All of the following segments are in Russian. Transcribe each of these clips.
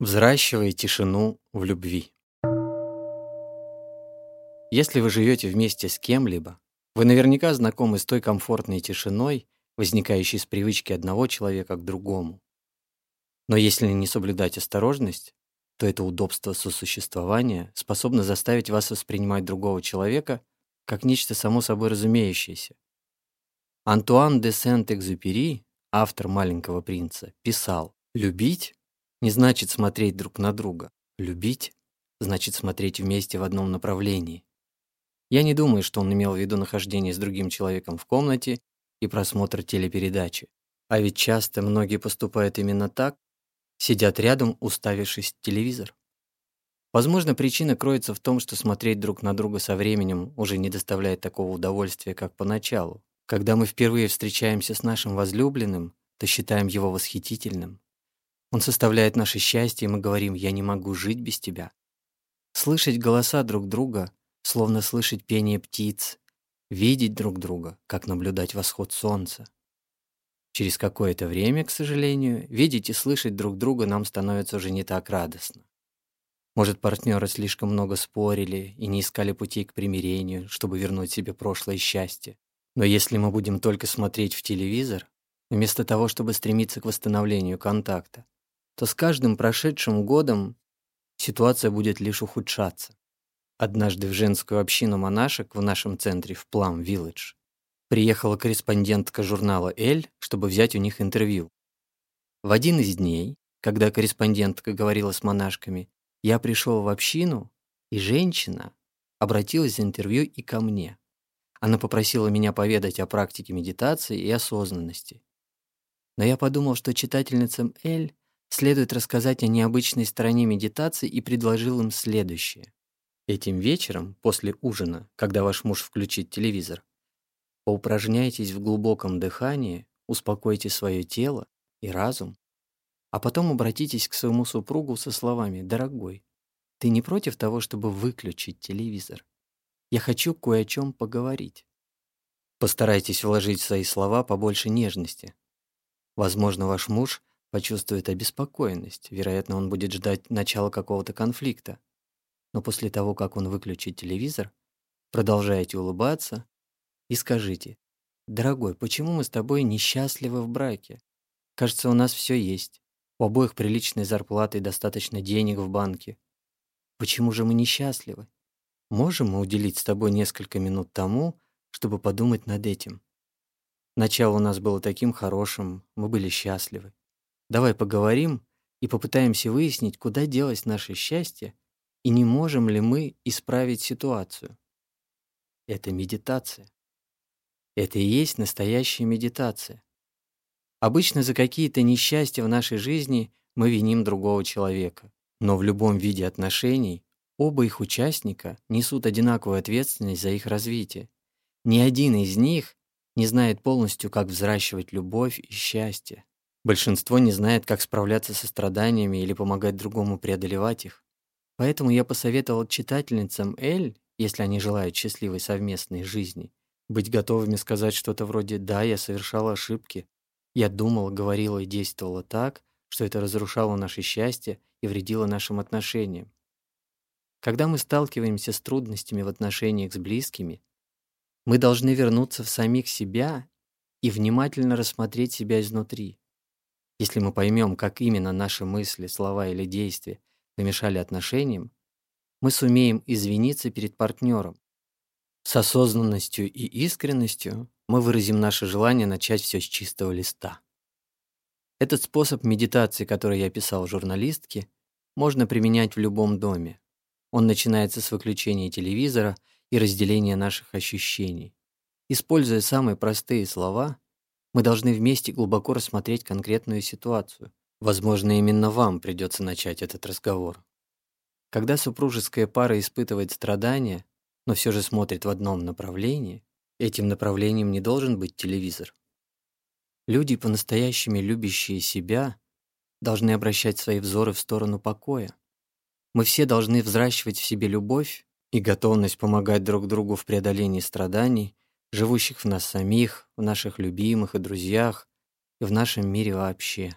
Взращивая тишину в любви. Если вы живете вместе с кем-либо, вы наверняка знакомы с той комфортной тишиной, возникающей с привычки одного человека к другому. Но если не соблюдать осторожность, то это удобство сосуществования способно заставить вас воспринимать другого человека как нечто само собой разумеющееся. Антуан де Сент-Экзюпери, автор «Маленького принца», писал «Любить не значит смотреть друг на друга. Любить значит смотреть вместе в одном направлении. Я не думаю, что он имел в виду нахождение с другим человеком в комнате и просмотр телепередачи. А ведь часто многие поступают именно так, сидят рядом, уставившись в телевизор. Возможно, причина кроется в том, что смотреть друг на друга со временем уже не доставляет такого удовольствия, как поначалу. Когда мы впервые встречаемся с нашим возлюбленным, то считаем его восхитительным, он составляет наше счастье, и мы говорим «я не могу жить без тебя». Слышать голоса друг друга, словно слышать пение птиц, видеть друг друга, как наблюдать восход солнца. Через какое-то время, к сожалению, видеть и слышать друг друга нам становится уже не так радостно. Может, партнеры слишком много спорили и не искали путей к примирению, чтобы вернуть себе прошлое счастье. Но если мы будем только смотреть в телевизор, вместо того, чтобы стремиться к восстановлению контакта, то с каждым прошедшим годом ситуация будет лишь ухудшаться. Однажды в женскую общину монашек в нашем центре в Плам Вилледж приехала корреспондентка журнала «Эль», чтобы взять у них интервью. В один из дней, когда корреспондентка говорила с монашками, я пришел в общину, и женщина обратилась за интервью и ко мне. Она попросила меня поведать о практике медитации и осознанности. Но я подумал, что читательницам Эль следует рассказать о необычной стороне медитации и предложил им следующее. Этим вечером, после ужина, когда ваш муж включит телевизор, поупражняйтесь в глубоком дыхании, успокойте свое тело и разум, а потом обратитесь к своему супругу со словами «Дорогой, ты не против того, чтобы выключить телевизор? Я хочу кое о чем поговорить». Постарайтесь вложить в свои слова побольше нежности. Возможно, ваш муж почувствует обеспокоенность. Вероятно, он будет ждать начала какого-то конфликта. Но после того, как он выключит телевизор, продолжайте улыбаться и скажите, «Дорогой, почему мы с тобой несчастливы в браке? Кажется, у нас все есть. У обоих приличная зарплата и достаточно денег в банке. Почему же мы несчастливы? Можем мы уделить с тобой несколько минут тому, чтобы подумать над этим? Начало у нас было таким хорошим, мы были счастливы. Давай поговорим и попытаемся выяснить, куда делось наше счастье и не можем ли мы исправить ситуацию. Это медитация. Это и есть настоящая медитация. Обычно за какие-то несчастья в нашей жизни мы виним другого человека. Но в любом виде отношений оба их участника несут одинаковую ответственность за их развитие. Ни один из них не знает полностью, как взращивать любовь и счастье. Большинство не знает, как справляться со страданиями или помогать другому преодолевать их. Поэтому я посоветовал читательницам Эль, если они желают счастливой совместной жизни, быть готовыми сказать что-то вроде «да, я совершала ошибки», «я думала, говорила и действовала так», что это разрушало наше счастье и вредило нашим отношениям. Когда мы сталкиваемся с трудностями в отношениях с близкими, мы должны вернуться в самих себя и внимательно рассмотреть себя изнутри. Если мы поймем, как именно наши мысли, слова или действия помешали отношениям, мы сумеем извиниться перед партнером. С осознанностью и искренностью мы выразим наше желание начать все с чистого листа. Этот способ медитации, который я писал журналистке, можно применять в любом доме. Он начинается с выключения телевизора и разделения наших ощущений. Используя самые простые слова, мы должны вместе глубоко рассмотреть конкретную ситуацию. Возможно, именно вам придется начать этот разговор. Когда супружеская пара испытывает страдания, но все же смотрит в одном направлении, этим направлением не должен быть телевизор. Люди, по-настоящему любящие себя, должны обращать свои взоры в сторону покоя. Мы все должны взращивать в себе любовь и готовность помогать друг другу в преодолении страданий, живущих в нас самих, в наших любимых и друзьях, и в нашем мире вообще.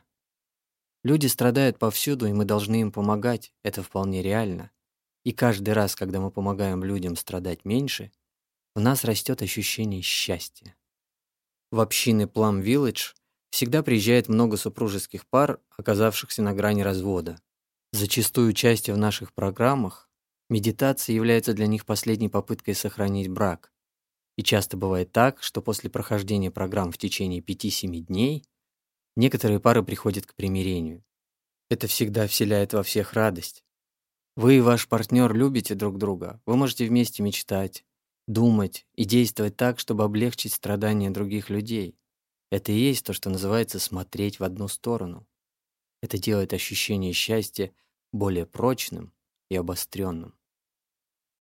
Люди страдают повсюду, и мы должны им помогать, это вполне реально. И каждый раз, когда мы помогаем людям страдать меньше, в нас растет ощущение счастья. В общины Plum Village всегда приезжает много супружеских пар, оказавшихся на грани развода. Зачастую участие в наших программах медитация является для них последней попыткой сохранить брак. И часто бывает так, что после прохождения программ в течение 5-7 дней некоторые пары приходят к примирению. Это всегда вселяет во всех радость. Вы и ваш партнер любите друг друга, вы можете вместе мечтать, думать и действовать так, чтобы облегчить страдания других людей. Это и есть то, что называется смотреть в одну сторону. Это делает ощущение счастья более прочным и обостренным.